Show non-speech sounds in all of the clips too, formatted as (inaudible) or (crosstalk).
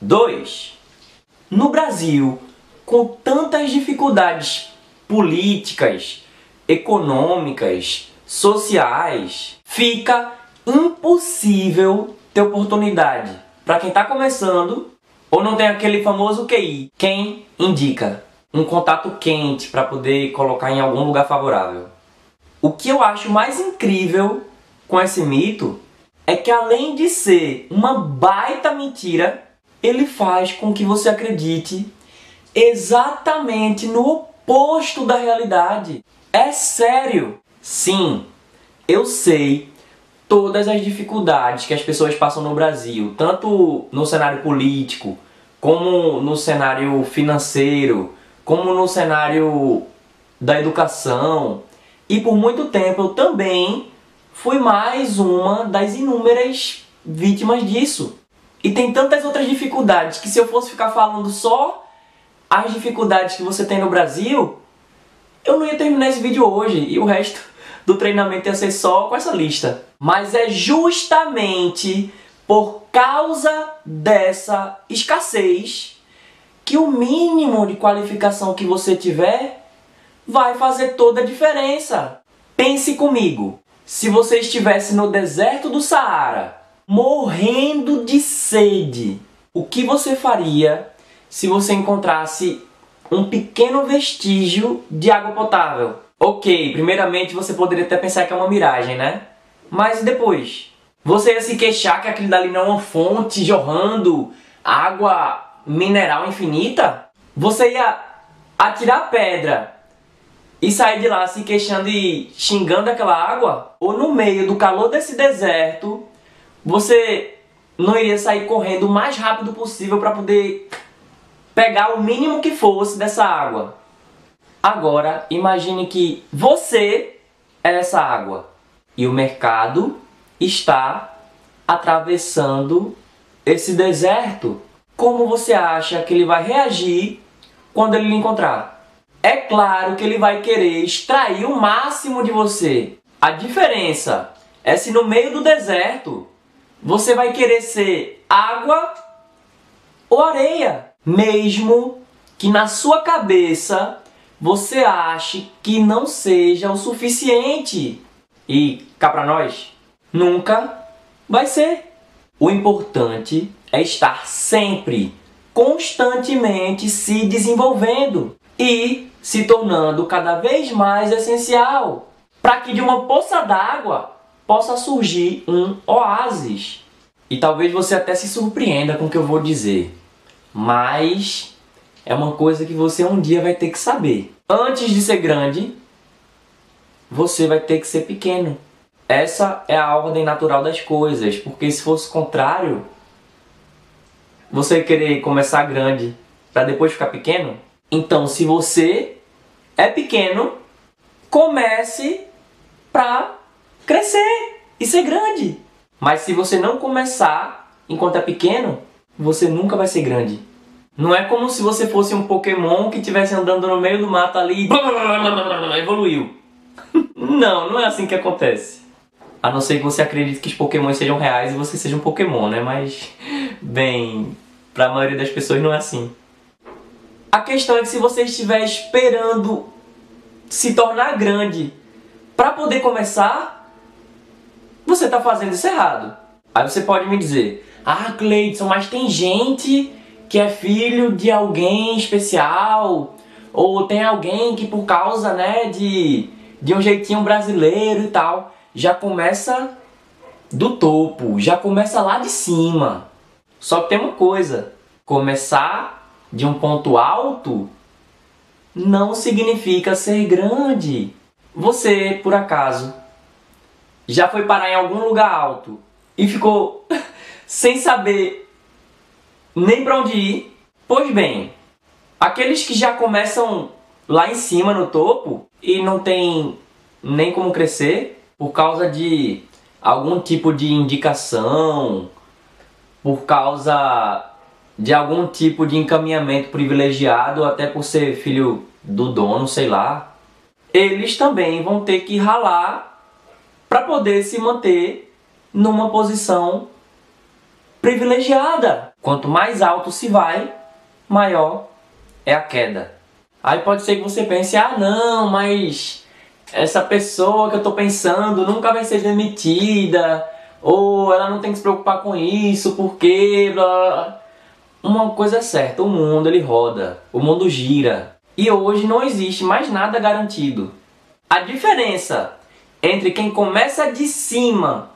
2. No Brasil, com tantas dificuldades políticas, econômicas, sociais, fica impossível ter oportunidade para quem está começando ou não tem aquele famoso QI. Quem indica um contato quente para poder colocar em algum lugar favorável. O que eu acho mais incrível com esse mito é que além de ser uma baita mentira, ele faz com que você acredite exatamente no oposto da realidade. É sério. Sim, eu sei todas as dificuldades que as pessoas passam no Brasil, tanto no cenário político, como no cenário financeiro, como no cenário da educação. E por muito tempo eu também fui mais uma das inúmeras vítimas disso. E tem tantas outras dificuldades que se eu fosse ficar falando só as dificuldades que você tem no Brasil, eu não ia terminar esse vídeo hoje e o resto do treinamento ia ser só com essa lista. Mas é justamente por causa dessa escassez que o mínimo de qualificação que você tiver vai fazer toda a diferença. Pense comigo, se você estivesse no deserto do Saara, morrendo de sede, o que você faria se você encontrasse um pequeno vestígio de água potável? Ok, primeiramente você poderia até pensar que é uma miragem, né? Mas depois? Você ia se queixar que aquilo dali não é uma fonte jorrando água mineral infinita? Você ia atirar pedra e sair de lá se queixando e xingando aquela água? Ou no meio do calor desse deserto, você não iria sair correndo o mais rápido possível para poder pegar o mínimo que fosse dessa água? Agora, imagine que você é essa água e o mercado está atravessando esse deserto. Como você acha que ele vai reagir quando ele lhe encontrar? É claro que ele vai querer extrair o máximo de você. A diferença é se no meio do deserto você vai querer ser água ou areia, mesmo que na sua cabeça você ache que não seja o suficiente. E cá para nós, nunca vai ser. O importante é estar sempre, constantemente se desenvolvendo e se tornando cada vez mais essencial para que de uma poça d'água possa surgir um oásis. E talvez você até se surpreenda com o que eu vou dizer, mas é uma coisa que você um dia vai ter que saber. Antes de ser grande, você vai ter que ser pequeno. Essa é a ordem natural das coisas, porque se fosse o contrário, você querer começar grande para depois ficar pequeno, então se você é pequeno, comece para crescer e ser grande. Mas se você não começar enquanto é pequeno, você nunca vai ser grande. Não é como se você fosse um Pokémon que estivesse andando no meio do mato ali e evoluiu. (laughs) Não, não é assim que acontece. A não ser que você acredite que os Pokémon sejam reais e você seja um Pokémon, né? Mas, bem, pra maioria das pessoas não é assim. A questão é que se você estiver esperando se tornar grande para poder começar, você está fazendo isso errado. Aí você pode me dizer, ah, Cleidson, mas tem gente que é filho de alguém especial, ou tem alguém que por causa, né, de, de um jeitinho brasileiro e tal já começa do topo, já começa lá de cima. Só que tem uma coisa: começar de um ponto alto não significa ser grande. Você, por acaso, já foi parar em algum lugar alto e ficou (laughs) sem saber nem para onde ir? Pois bem, aqueles que já começam lá em cima no topo e não tem nem como crescer, por causa de algum tipo de indicação, por causa de algum tipo de encaminhamento privilegiado, até por ser filho do dono, sei lá, eles também vão ter que ralar para poder se manter numa posição privilegiada. Quanto mais alto se vai, maior é a queda. Aí pode ser que você pense: ah, não, mas essa pessoa que eu tô pensando nunca vai ser demitida, ou ela não tem que se preocupar com isso, porque. Blá. Uma coisa é certa: o mundo ele roda, o mundo gira. E hoje não existe mais nada garantido. A diferença entre quem começa de cima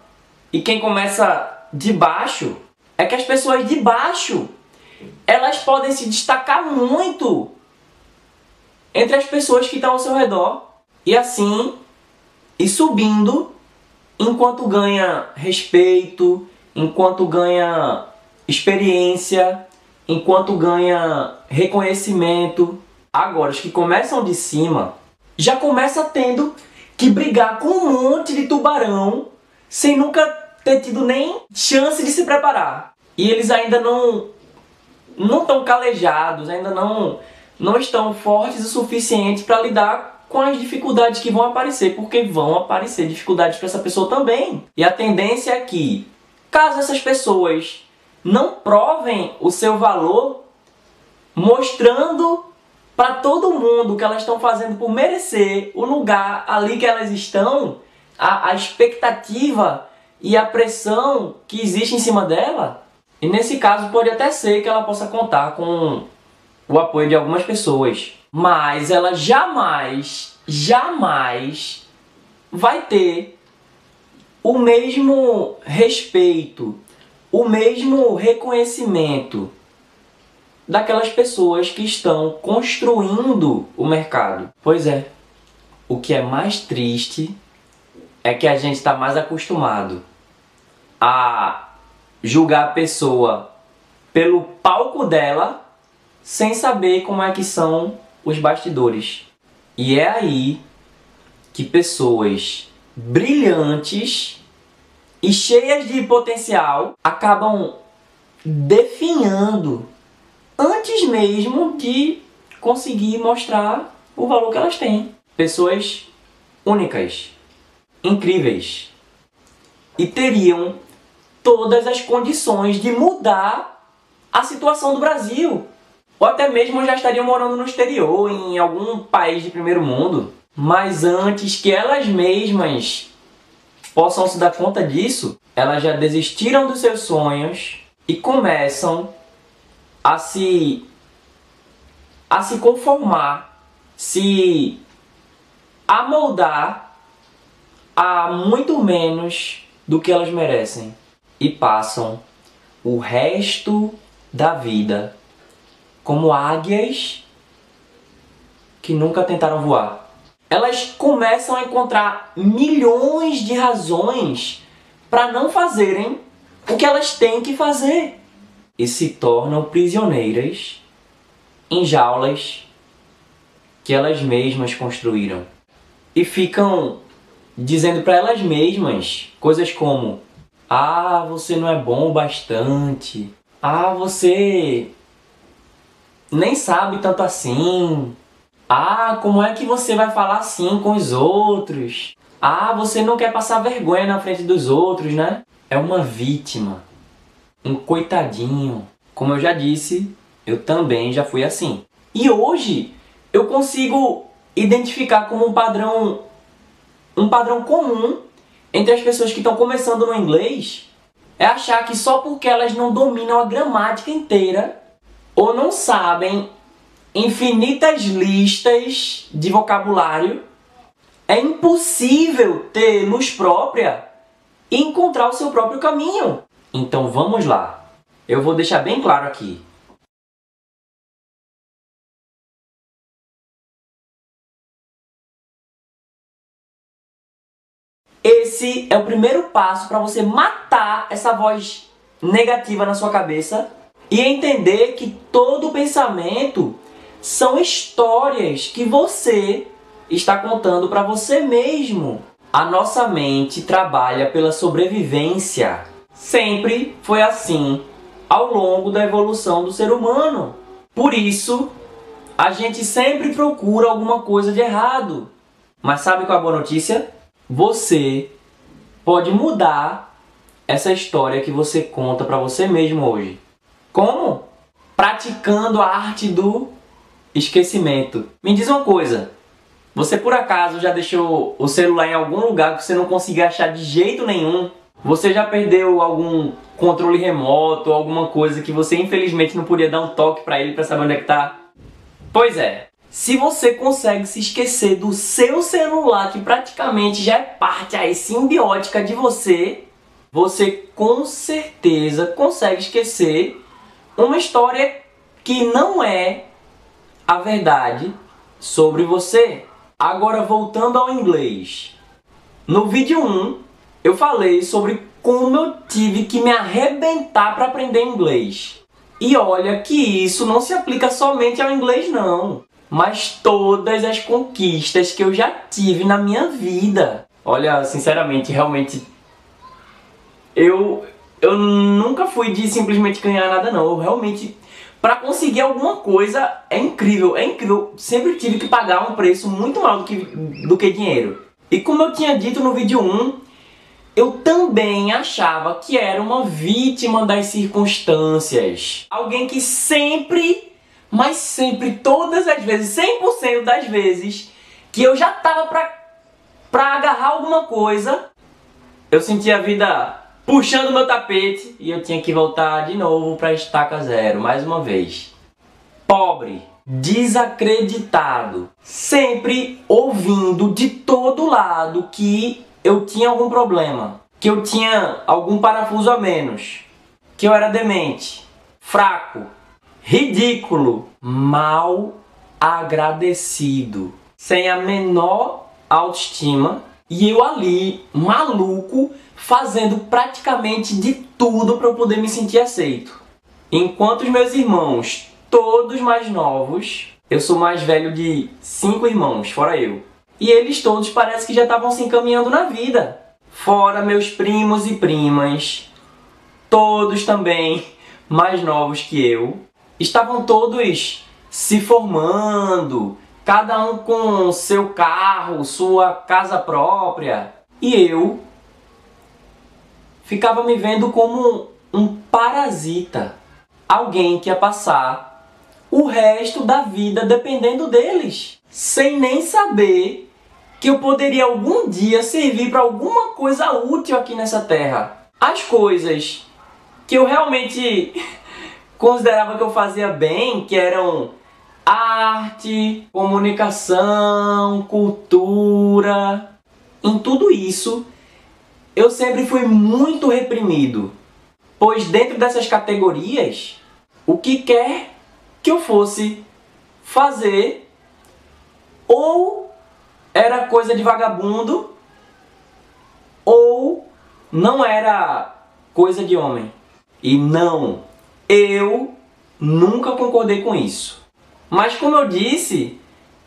e quem começa de baixo é que as pessoas de baixo elas podem se destacar muito entre as pessoas que estão ao seu redor e assim ir subindo enquanto ganha respeito, enquanto ganha experiência, enquanto ganha reconhecimento. Agora, os que começam de cima já começa tendo que brigar com um monte de tubarão sem nunca ter tido nem chance de se preparar. E eles ainda não não estão calejados, ainda não não estão fortes o suficiente para lidar com as dificuldades que vão aparecer, porque vão aparecer dificuldades para essa pessoa também. E a tendência é que, caso essas pessoas não provem o seu valor, mostrando para todo mundo que elas estão fazendo por merecer o lugar ali que elas estão, a, a expectativa e a pressão que existe em cima dela. E nesse caso pode até ser que ela possa contar com o apoio de algumas pessoas, mas ela jamais, jamais vai ter o mesmo respeito, o mesmo reconhecimento daquelas pessoas que estão construindo o mercado. Pois é, o que é mais triste é que a gente está mais acostumado a julgar a pessoa pelo palco dela sem saber como é que são os bastidores. E é aí que pessoas brilhantes e cheias de potencial acabam definhando antes mesmo de conseguir mostrar o valor que elas têm. Pessoas únicas, incríveis e teriam todas as condições de mudar a situação do Brasil. Ou até mesmo já estariam morando no exterior, em algum país de primeiro mundo. Mas antes que elas mesmas possam se dar conta disso, elas já desistiram dos seus sonhos e começam a se a se conformar, se amoldar a muito menos do que elas merecem e passam o resto da vida como águias que nunca tentaram voar. Elas começam a encontrar milhões de razões para não fazerem o que elas têm que fazer e se tornam prisioneiras em jaulas que elas mesmas construíram e ficam dizendo para elas mesmas coisas como: "Ah, você não é bom o bastante. Ah, você nem sabe tanto assim. Ah, como é que você vai falar assim com os outros? Ah, você não quer passar vergonha na frente dos outros, né? É uma vítima um coitadinho. Como eu já disse, eu também já fui assim. E hoje eu consigo identificar como um padrão um padrão comum entre as pessoas que estão começando no inglês é achar que só porque elas não dominam a gramática inteira ou não sabem infinitas listas de vocabulário, é impossível ter luz própria e encontrar o seu próprio caminho. Então vamos lá. Eu vou deixar bem claro aqui. Esse é o primeiro passo para você matar essa voz negativa na sua cabeça e entender que todo pensamento são histórias que você está contando para você mesmo. A nossa mente trabalha pela sobrevivência. Sempre foi assim ao longo da evolução do ser humano. Por isso, a gente sempre procura alguma coisa de errado. Mas sabe qual é a boa notícia? Você pode mudar essa história que você conta para você mesmo hoje? Como? Praticando a arte do esquecimento. Me diz uma coisa. Você por acaso já deixou o celular em algum lugar que você não consiga achar de jeito nenhum? Você já perdeu algum controle remoto, alguma coisa que você infelizmente não podia dar um toque para ele para saber onde é que tá? Pois é, se você consegue se esquecer do seu celular, que praticamente já é parte aí simbiótica de você, você com certeza consegue esquecer uma história que não é a verdade sobre você. Agora voltando ao inglês. No vídeo 1, eu falei sobre como eu tive que me arrebentar para aprender inglês. E olha que isso não se aplica somente ao inglês não, mas todas as conquistas que eu já tive na minha vida. Olha, sinceramente, realmente eu eu nunca fui de simplesmente ganhar nada não. Eu realmente para conseguir alguma coisa é incrível, é incrível. Sempre tive que pagar um preço muito maior do que, do que dinheiro. E como eu tinha dito no vídeo 1, eu também achava que era uma vítima das circunstâncias. Alguém que sempre, mas sempre, todas as vezes, 100% das vezes, que eu já tava pra, pra agarrar alguma coisa, eu sentia a vida puxando meu tapete e eu tinha que voltar de novo pra estaca zero, mais uma vez. Pobre, desacreditado, sempre ouvindo de todo lado que eu tinha algum problema, que eu tinha algum parafuso a menos, que eu era demente, fraco, ridículo, mal agradecido, sem a menor autoestima e eu ali, maluco, fazendo praticamente de tudo para eu poder me sentir aceito. Enquanto os meus irmãos, todos mais novos, eu sou mais velho de cinco irmãos, fora eu. E eles todos parece que já estavam se encaminhando na vida. Fora meus primos e primas, todos também mais novos que eu, estavam todos se formando, cada um com seu carro, sua casa própria. E eu ficava me vendo como um parasita, alguém que ia passar o resto da vida dependendo deles, sem nem saber que eu poderia algum dia servir para alguma coisa útil aqui nessa terra. As coisas que eu realmente (laughs) considerava que eu fazia bem, que eram arte, comunicação, cultura, em tudo isso eu sempre fui muito reprimido, pois dentro dessas categorias, o que quer que eu fosse fazer ou era coisa de vagabundo ou não era coisa de homem. E não, eu nunca concordei com isso. Mas como eu disse,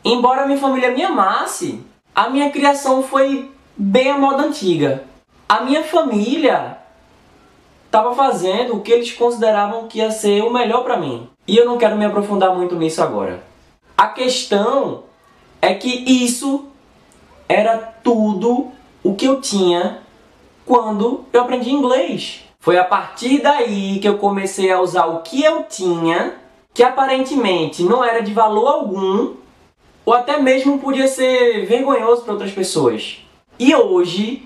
embora minha família me amasse, a minha criação foi bem a moda antiga. A minha família estava fazendo o que eles consideravam que ia ser o melhor para mim. E eu não quero me aprofundar muito nisso agora. A questão é que isso era tudo o que eu tinha quando eu aprendi inglês. Foi a partir daí que eu comecei a usar o que eu tinha, que aparentemente não era de valor algum, ou até mesmo podia ser vergonhoso para outras pessoas. E hoje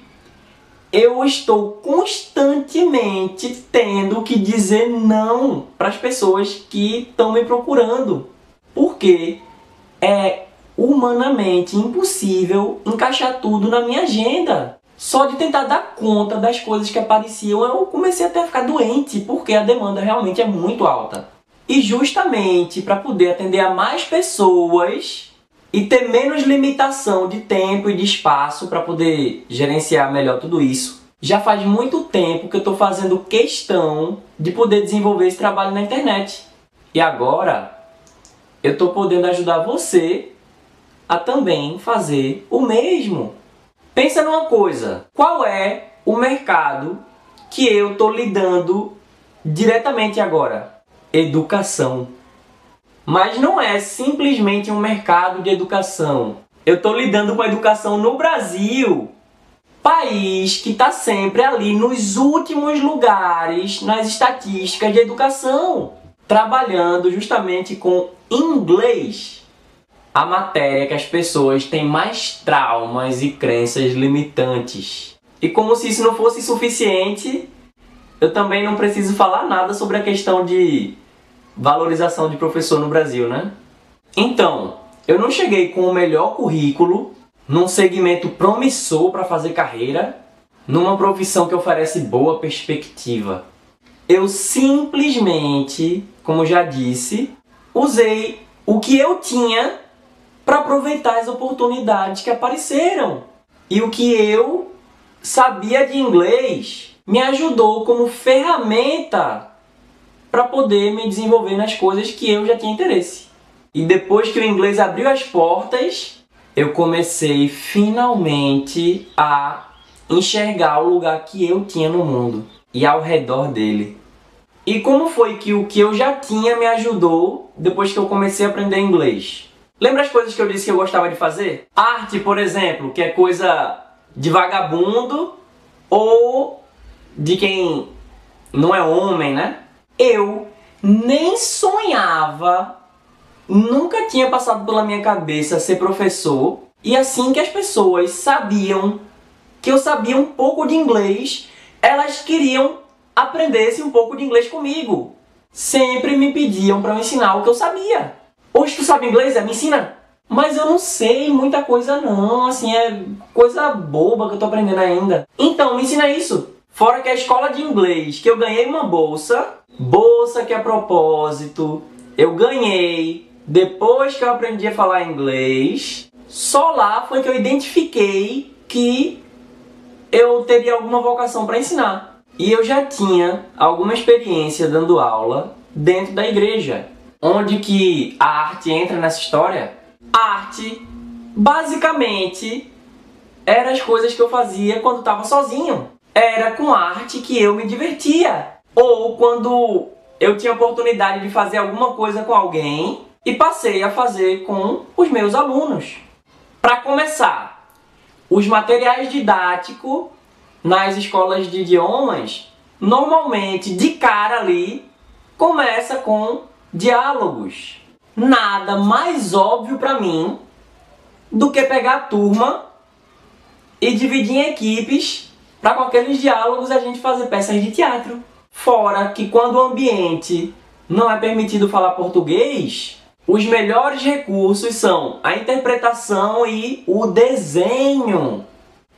eu estou constantemente tendo que dizer não para as pessoas que estão me procurando. Porque é humanamente impossível encaixar tudo na minha agenda. Só de tentar dar conta das coisas que apareciam, eu comecei até a ficar doente, porque a demanda realmente é muito alta. E justamente para poder atender a mais pessoas e ter menos limitação de tempo e de espaço para poder gerenciar melhor tudo isso, já faz muito tempo que eu estou fazendo questão de poder desenvolver esse trabalho na internet. E agora eu estou podendo ajudar você a também fazer o mesmo. Pensa numa coisa: qual é o mercado que eu estou lidando diretamente agora? Educação. Mas não é simplesmente um mercado de educação. Eu estou lidando com a educação no Brasil país que está sempre ali nos últimos lugares nas estatísticas de educação, trabalhando justamente com inglês, a matéria que as pessoas têm mais traumas e crenças limitantes. E como se isso não fosse suficiente, eu também não preciso falar nada sobre a questão de valorização de professor no Brasil, né? Então, eu não cheguei com o melhor currículo num segmento promissor para fazer carreira, numa profissão que oferece boa perspectiva. Eu simplesmente, como já disse, usei o que eu tinha para aproveitar as oportunidades que apareceram. E o que eu sabia de inglês me ajudou como ferramenta para poder me desenvolver nas coisas que eu já tinha interesse. E depois que o inglês abriu as portas, eu comecei finalmente a enxergar o lugar que eu tinha no mundo e ao redor dele. E como foi que o que eu já tinha me ajudou depois que eu comecei a aprender inglês? Lembra as coisas que eu disse que eu gostava de fazer? Arte, por exemplo, que é coisa de vagabundo ou de quem não é homem, né? Eu nem sonhava Nunca tinha passado pela minha cabeça ser professor, e assim que as pessoas sabiam que eu sabia um pouco de inglês, elas queriam aprender um pouco de inglês comigo. Sempre me pediam para ensinar o que eu sabia. Hoje tu sabe inglês? É, me ensina. Mas eu não sei muita coisa não, assim, é coisa boba que eu tô aprendendo ainda. Então, me ensina isso. Fora que a escola de inglês, que eu ganhei uma bolsa, bolsa que a propósito, eu ganhei depois que eu aprendi a falar inglês, só lá foi que eu identifiquei que eu teria alguma vocação para ensinar. E eu já tinha alguma experiência dando aula dentro da igreja. Onde que a arte entra nessa história? A arte, basicamente, era as coisas que eu fazia quando estava sozinho. Era com arte que eu me divertia. Ou quando eu tinha oportunidade de fazer alguma coisa com alguém e passei a fazer com os meus alunos. Para começar, os materiais didáticos nas escolas de idiomas, normalmente de cara ali, começa com diálogos. Nada mais óbvio para mim do que pegar a turma e dividir em equipes para com aqueles diálogos a gente fazer peças de teatro. Fora que quando o ambiente não é permitido falar português, os melhores recursos são a interpretação e o desenho.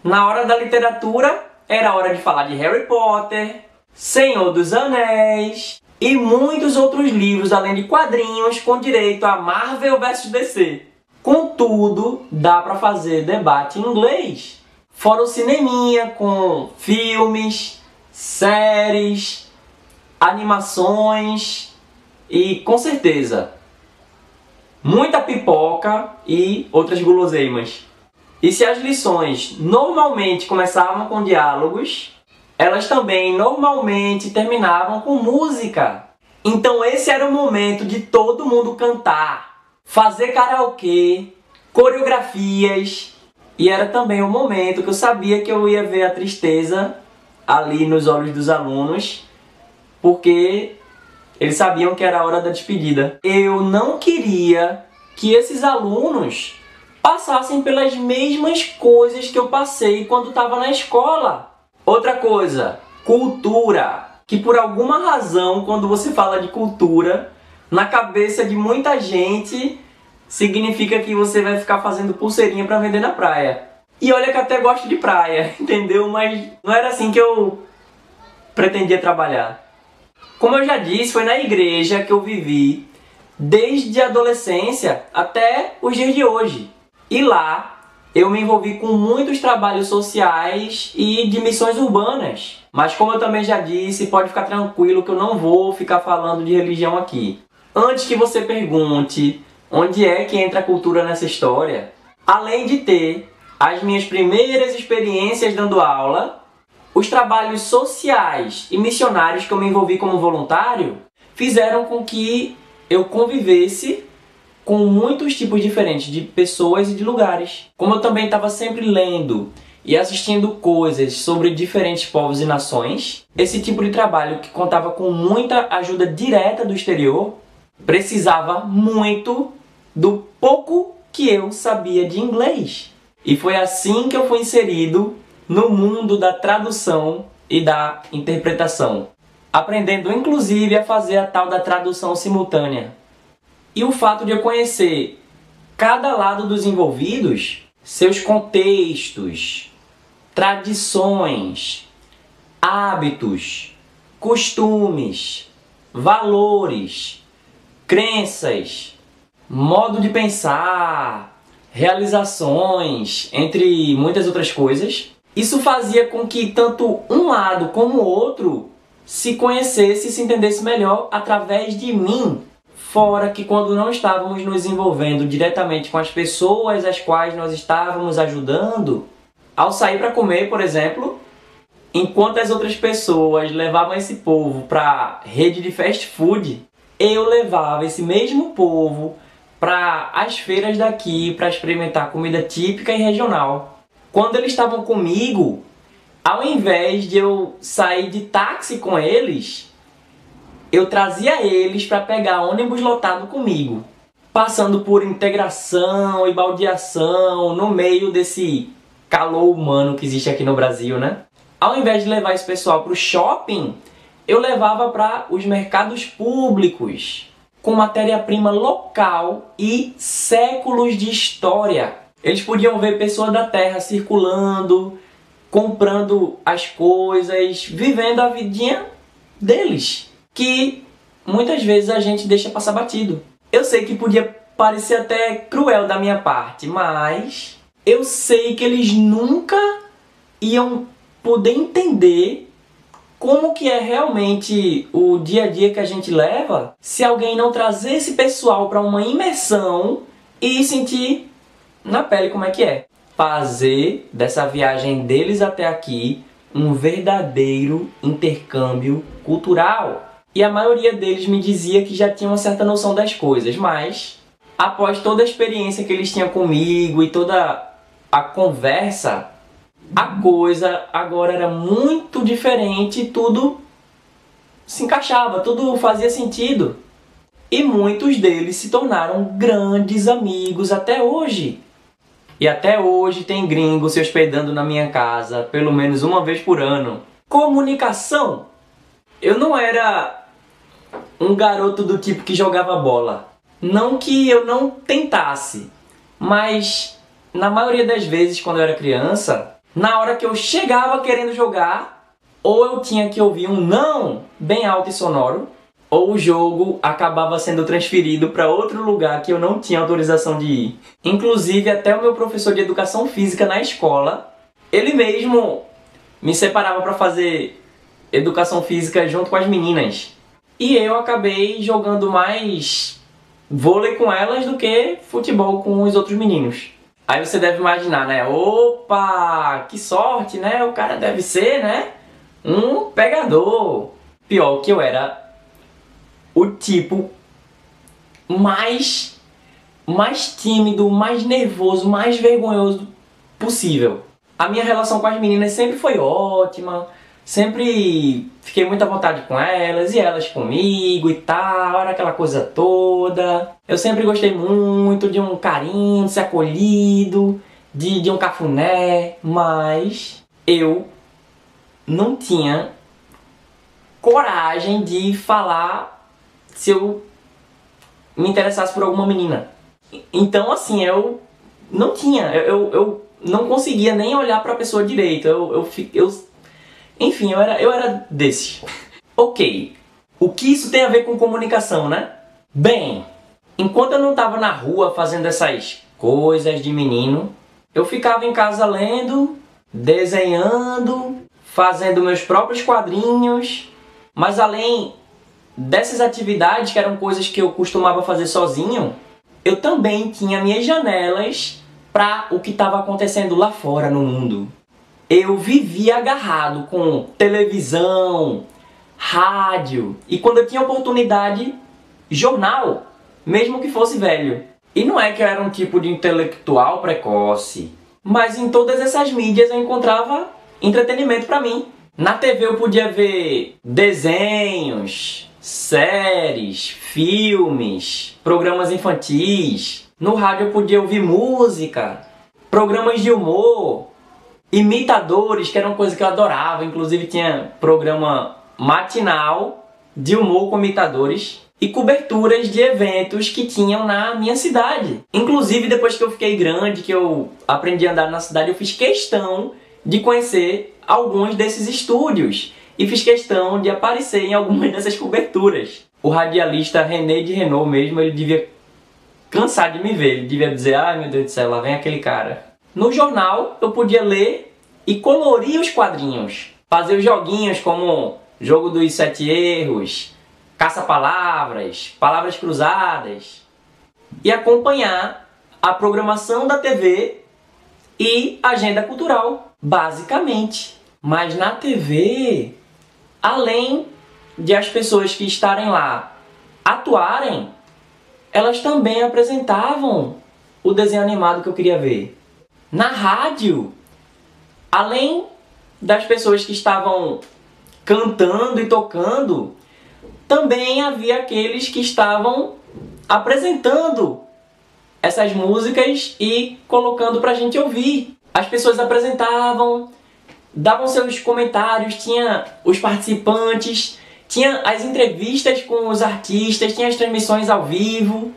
Na hora da literatura, era hora de falar de Harry Potter, Senhor dos Anéis e muitos outros livros, além de quadrinhos, com direito a Marvel vs DC. Contudo, dá para fazer debate em inglês. Fora o cineminha com filmes, séries, animações e com certeza muita pipoca e outras guloseimas. E se as lições normalmente começavam com diálogos, elas também normalmente terminavam com música. Então esse era o momento de todo mundo cantar, fazer karaokê, coreografias, e era também o momento que eu sabia que eu ia ver a tristeza ali nos olhos dos alunos, porque eles sabiam que era a hora da despedida. Eu não queria que esses alunos passassem pelas mesmas coisas que eu passei quando estava na escola. Outra coisa, cultura. Que por alguma razão, quando você fala de cultura, na cabeça de muita gente significa que você vai ficar fazendo pulseirinha para vender na praia. E olha que até gosto de praia, (laughs) entendeu? Mas não era assim que eu pretendia trabalhar. Como eu já disse, foi na igreja que eu vivi desde a adolescência até os dias de hoje. E lá eu me envolvi com muitos trabalhos sociais e de missões urbanas. Mas como eu também já disse, pode ficar tranquilo que eu não vou ficar falando de religião aqui. Antes que você pergunte onde é que entra a cultura nessa história, além de ter as minhas primeiras experiências dando aula, os trabalhos sociais e missionários que eu me envolvi como voluntário fizeram com que eu convivesse com muitos tipos diferentes de pessoas e de lugares. Como eu também estava sempre lendo e assistindo coisas sobre diferentes povos e nações, esse tipo de trabalho que contava com muita ajuda direta do exterior precisava muito do pouco que eu sabia de inglês. E foi assim que eu fui inserido no mundo da tradução e da interpretação, aprendendo inclusive a fazer a tal da tradução simultânea. E o fato de eu conhecer cada lado dos envolvidos, seus contextos, tradições, hábitos, costumes, valores, crenças, modo de pensar, realizações, entre muitas outras coisas. Isso fazia com que tanto um lado como o outro se conhecesse e se entendesse melhor através de mim. Fora que quando não estávamos nos envolvendo diretamente com as pessoas às quais nós estávamos ajudando, ao sair para comer, por exemplo, enquanto as outras pessoas levavam esse povo para rede de fast food, eu levava esse mesmo povo para as feiras daqui para experimentar comida típica e regional. Quando eles estavam comigo, ao invés de eu sair de táxi com eles, eu trazia eles para pegar ônibus lotado comigo, passando por integração e baldeação no meio desse calor humano que existe aqui no Brasil, né? Ao invés de levar esse pessoal para o shopping, eu levava para os mercados públicos com matéria-prima local e séculos de história. Eles podiam ver pessoas da terra circulando, comprando as coisas, vivendo a vidinha deles, que muitas vezes a gente deixa passar batido. Eu sei que podia parecer até cruel da minha parte, mas eu sei que eles nunca iam poder entender como que é realmente o dia a dia que a gente leva se alguém não trazer esse pessoal para uma imersão e sentir na pele como é que é. Fazer dessa viagem deles até aqui um verdadeiro intercâmbio cultural. E a maioria deles me dizia que já tinha uma certa noção das coisas, mas após toda a experiência que eles tinham comigo e toda a conversa, a coisa agora era muito diferente, tudo se encaixava, tudo fazia sentido. E muitos deles se tornaram grandes amigos até hoje. E até hoje tem gringo se hospedando na minha casa pelo menos uma vez por ano. Comunicação. Eu não era um garoto do tipo que jogava bola. Não que eu não tentasse, mas na maioria das vezes, quando eu era criança, na hora que eu chegava querendo jogar, ou eu tinha que ouvir um não bem alto e sonoro, ou o jogo acabava sendo transferido para outro lugar que eu não tinha autorização de ir. Inclusive, até o meu professor de educação física na escola, ele mesmo me separava para fazer educação física junto com as meninas. E eu acabei jogando mais vôlei com elas do que futebol com os outros meninos. Aí você deve imaginar, né? Opa, que sorte, né? O cara deve ser, né? Um pegador. Pior que eu era o tipo mais mais tímido, mais nervoso, mais vergonhoso possível. A minha relação com as meninas sempre foi ótima sempre fiquei muito à vontade com elas e elas comigo e tal, era aquela coisa toda. Eu sempre gostei muito de um carinho, de ser acolhido, de, de um cafuné, mas eu não tinha coragem de falar se eu me interessasse por alguma menina. Então, assim, eu não tinha, eu, eu não conseguia nem olhar para a pessoa direito. Eu, eu, eu enfim, eu era, eu era desse. ok, o que isso tem a ver com comunicação, né? Bem, enquanto eu não estava na rua fazendo essas coisas de menino, eu ficava em casa lendo, desenhando, fazendo meus próprios quadrinhos, mas além dessas atividades que eram coisas que eu costumava fazer sozinho, eu também tinha minhas janelas para o que estava acontecendo lá fora no mundo eu vivia agarrado com televisão, rádio e quando eu tinha oportunidade, jornal, mesmo que fosse velho. E não é que eu era um tipo de intelectual precoce, mas em todas essas mídias eu encontrava entretenimento para mim. Na TV eu podia ver desenhos, séries, filmes, programas infantis. No rádio eu podia ouvir música, programas de humor, imitadores, que era uma coisa que eu adorava. Inclusive tinha programa matinal de humor com imitadores e coberturas de eventos que tinham na minha cidade. Inclusive, depois que eu fiquei grande, que eu aprendi a andar na cidade, eu fiz questão de conhecer alguns desses estúdios e fiz questão de aparecer em algumas (laughs) dessas coberturas. O radialista René de Renault mesmo, ele devia cansar de me ver, ele devia dizer: "Ai, meu Deus do céu, lá vem aquele cara". No jornal, eu podia ler e colorir os quadrinhos, fazer os joguinhos como jogo dos sete erros, caça-palavras, palavras cruzadas e acompanhar a programação da TV e agenda cultural, basicamente. Mas na TV, além de as pessoas que estarem lá atuarem, elas também apresentavam o desenho animado que eu queria ver. Na rádio, além das pessoas que estavam cantando e tocando, também havia aqueles que estavam apresentando essas músicas e colocando pra gente ouvir. As pessoas apresentavam, davam seus comentários, tinha os participantes, tinha as entrevistas com os artistas, tinha as transmissões ao vivo.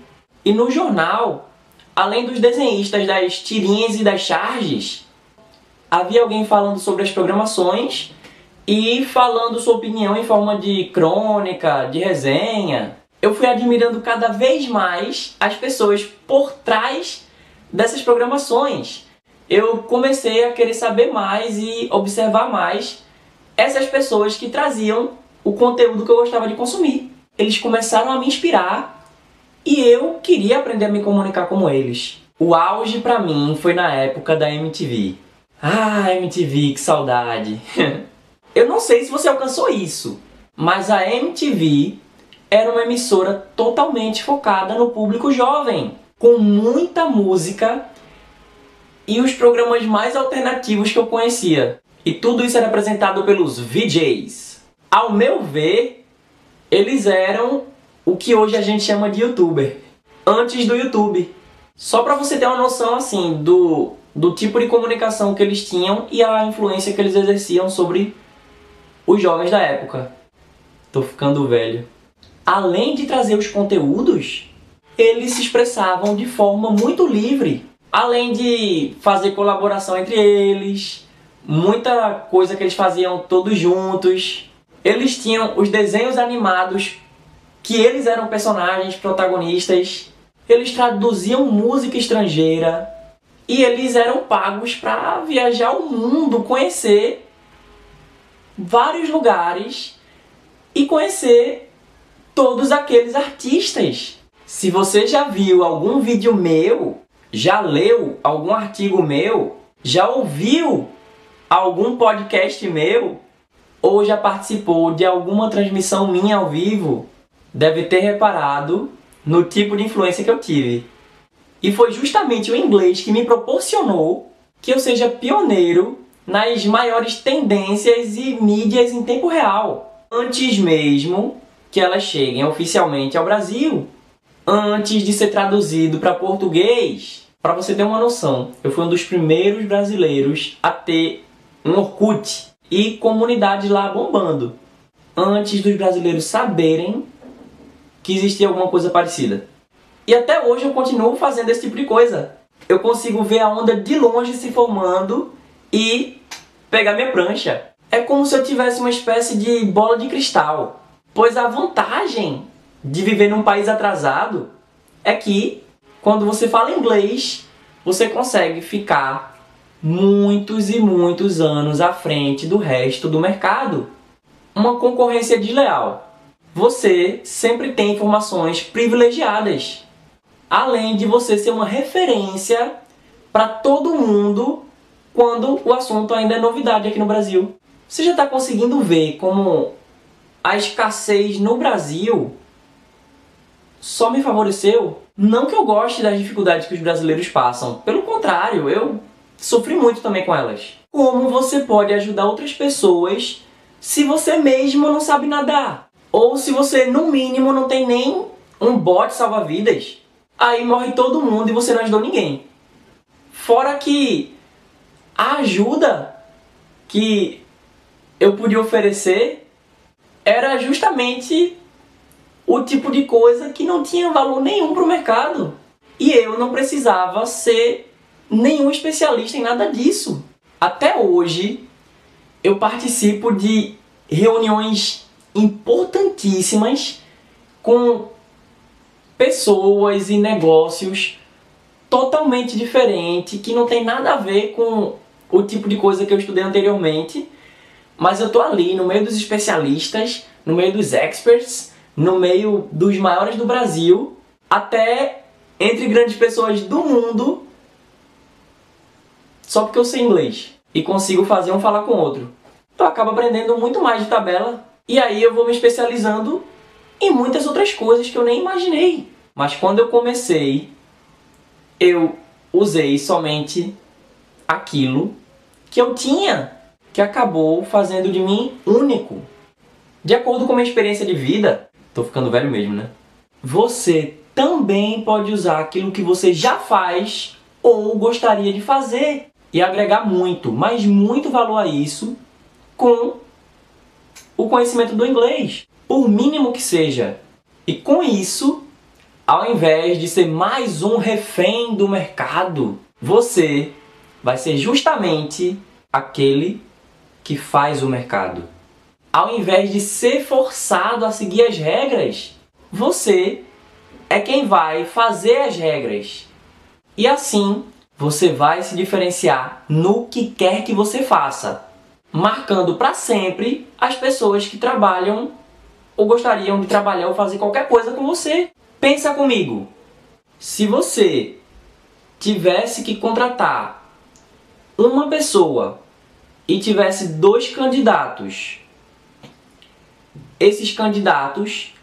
E no jornal, além dos desenhistas das tirinhas e das charges, havia alguém falando sobre as programações e falando sua opinião em forma de crônica, de resenha eu fui admirando cada vez mais as pessoas por trás dessas programações. Eu comecei a querer saber mais e observar mais essas pessoas que traziam o conteúdo que eu gostava de consumir. Eles começaram a me inspirar e eu queria aprender a me comunicar como eles. O auge para mim foi na época da MTV. Ah, MTV, que saudade. (laughs) eu não sei se você alcançou isso, mas a MTV era uma emissora totalmente focada no público jovem, com muita música e os programas mais alternativos que eu conhecia. E tudo isso era apresentado pelos VJs. Ao meu ver, eles eram o que hoje a gente chama de youtuber, antes do YouTube. Só para você ter uma noção assim do, do tipo de comunicação que eles tinham e a influência que eles exerciam sobre os jovens da época. Tô ficando velho além de trazer os conteúdos, eles se expressavam de forma muito livre, além de fazer colaboração entre eles, muita coisa que eles faziam todos juntos. Eles tinham os desenhos animados que eles eram personagens protagonistas. Eles traduziam música estrangeira e eles eram pagos para viajar o mundo, conhecer vários lugares e conhecer todos aqueles artistas. Se você já viu algum vídeo meu, já leu algum artigo meu, já ouviu algum podcast meu, ou já participou de alguma transmissão minha ao vivo, deve ter reparado no tipo de influência que eu tive. E foi justamente o inglês que me proporcionou que eu seja pioneiro nas maiores tendências e mídias em tempo real. Antes mesmo que elas cheguem oficialmente ao Brasil antes de ser traduzido para português. Para você ter uma noção, eu fui um dos primeiros brasileiros a ter um Orkut e comunidade lá bombando antes dos brasileiros saberem que existia alguma coisa parecida. E até hoje eu continuo fazendo esse tipo de coisa. Eu consigo ver a onda de longe se formando e pegar minha prancha. É como se eu tivesse uma espécie de bola de cristal Pois a vantagem de viver num país atrasado é que quando você fala inglês, você consegue ficar muitos e muitos anos à frente do resto do mercado. Uma concorrência desleal. Você sempre tem informações privilegiadas, além de você ser uma referência para todo mundo quando o assunto ainda é novidade aqui no Brasil. Você já está conseguindo ver como a escassez no Brasil só me favoreceu. Não que eu goste das dificuldades que os brasileiros passam, pelo contrário, eu sofri muito também com elas. Como você pode ajudar outras pessoas se você mesmo não sabe nadar? Ou se você, no mínimo, não tem nem um bote salva-vidas? Aí morre todo mundo e você não ajudou ninguém. Fora que a ajuda que eu podia oferecer era justamente o tipo de coisa que não tinha valor nenhum para o mercado. E eu não precisava ser nenhum especialista em nada disso. Até hoje, eu participo de reuniões importantíssimas com pessoas e negócios totalmente diferentes que não tem nada a ver com o tipo de coisa que eu estudei anteriormente, mas eu tô ali no meio dos especialistas, no meio dos experts, no meio dos maiores do Brasil, até entre grandes pessoas do mundo, só porque eu sei inglês e consigo fazer um falar com outro. Eu acabo aprendendo muito mais de tabela e aí eu vou me especializando em muitas outras coisas que eu nem imaginei. Mas quando eu comecei, eu usei somente aquilo que eu tinha, que acabou fazendo de mim único. De acordo com minha experiência de vida, tô ficando velho mesmo, né? Você também pode usar aquilo que você já faz ou gostaria de fazer e agregar muito, mas muito valor a isso com o conhecimento do inglês, por mínimo que seja. E com isso, ao invés de ser mais um refém do mercado, você vai ser justamente aquele que faz o mercado. Ao invés de ser forçado a seguir as regras, você é quem vai fazer as regras. E assim, você vai se diferenciar no que quer que você faça, marcando para sempre as pessoas que trabalham ou gostariam de trabalhar ou fazer qualquer coisa com você. Pensa comigo. Se você tivesse que contratar uma pessoa e tivesse dois candidatos, esses candidatos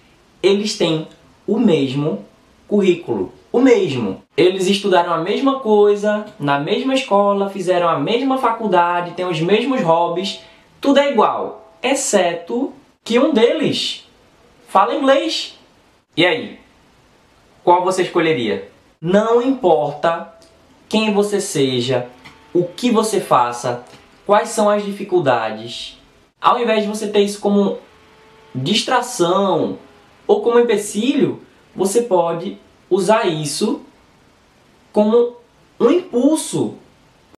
eles têm o mesmo currículo. O mesmo. Eles estudaram a mesma coisa, na mesma escola, fizeram a mesma faculdade, têm os mesmos hobbies, tudo é igual, exceto que um deles fala inglês. E aí? Qual você escolheria? Não importa quem você seja, o que você faça, quais são as dificuldades. Ao invés de você ter isso como distração ou como empecilho, você pode usar isso como um impulso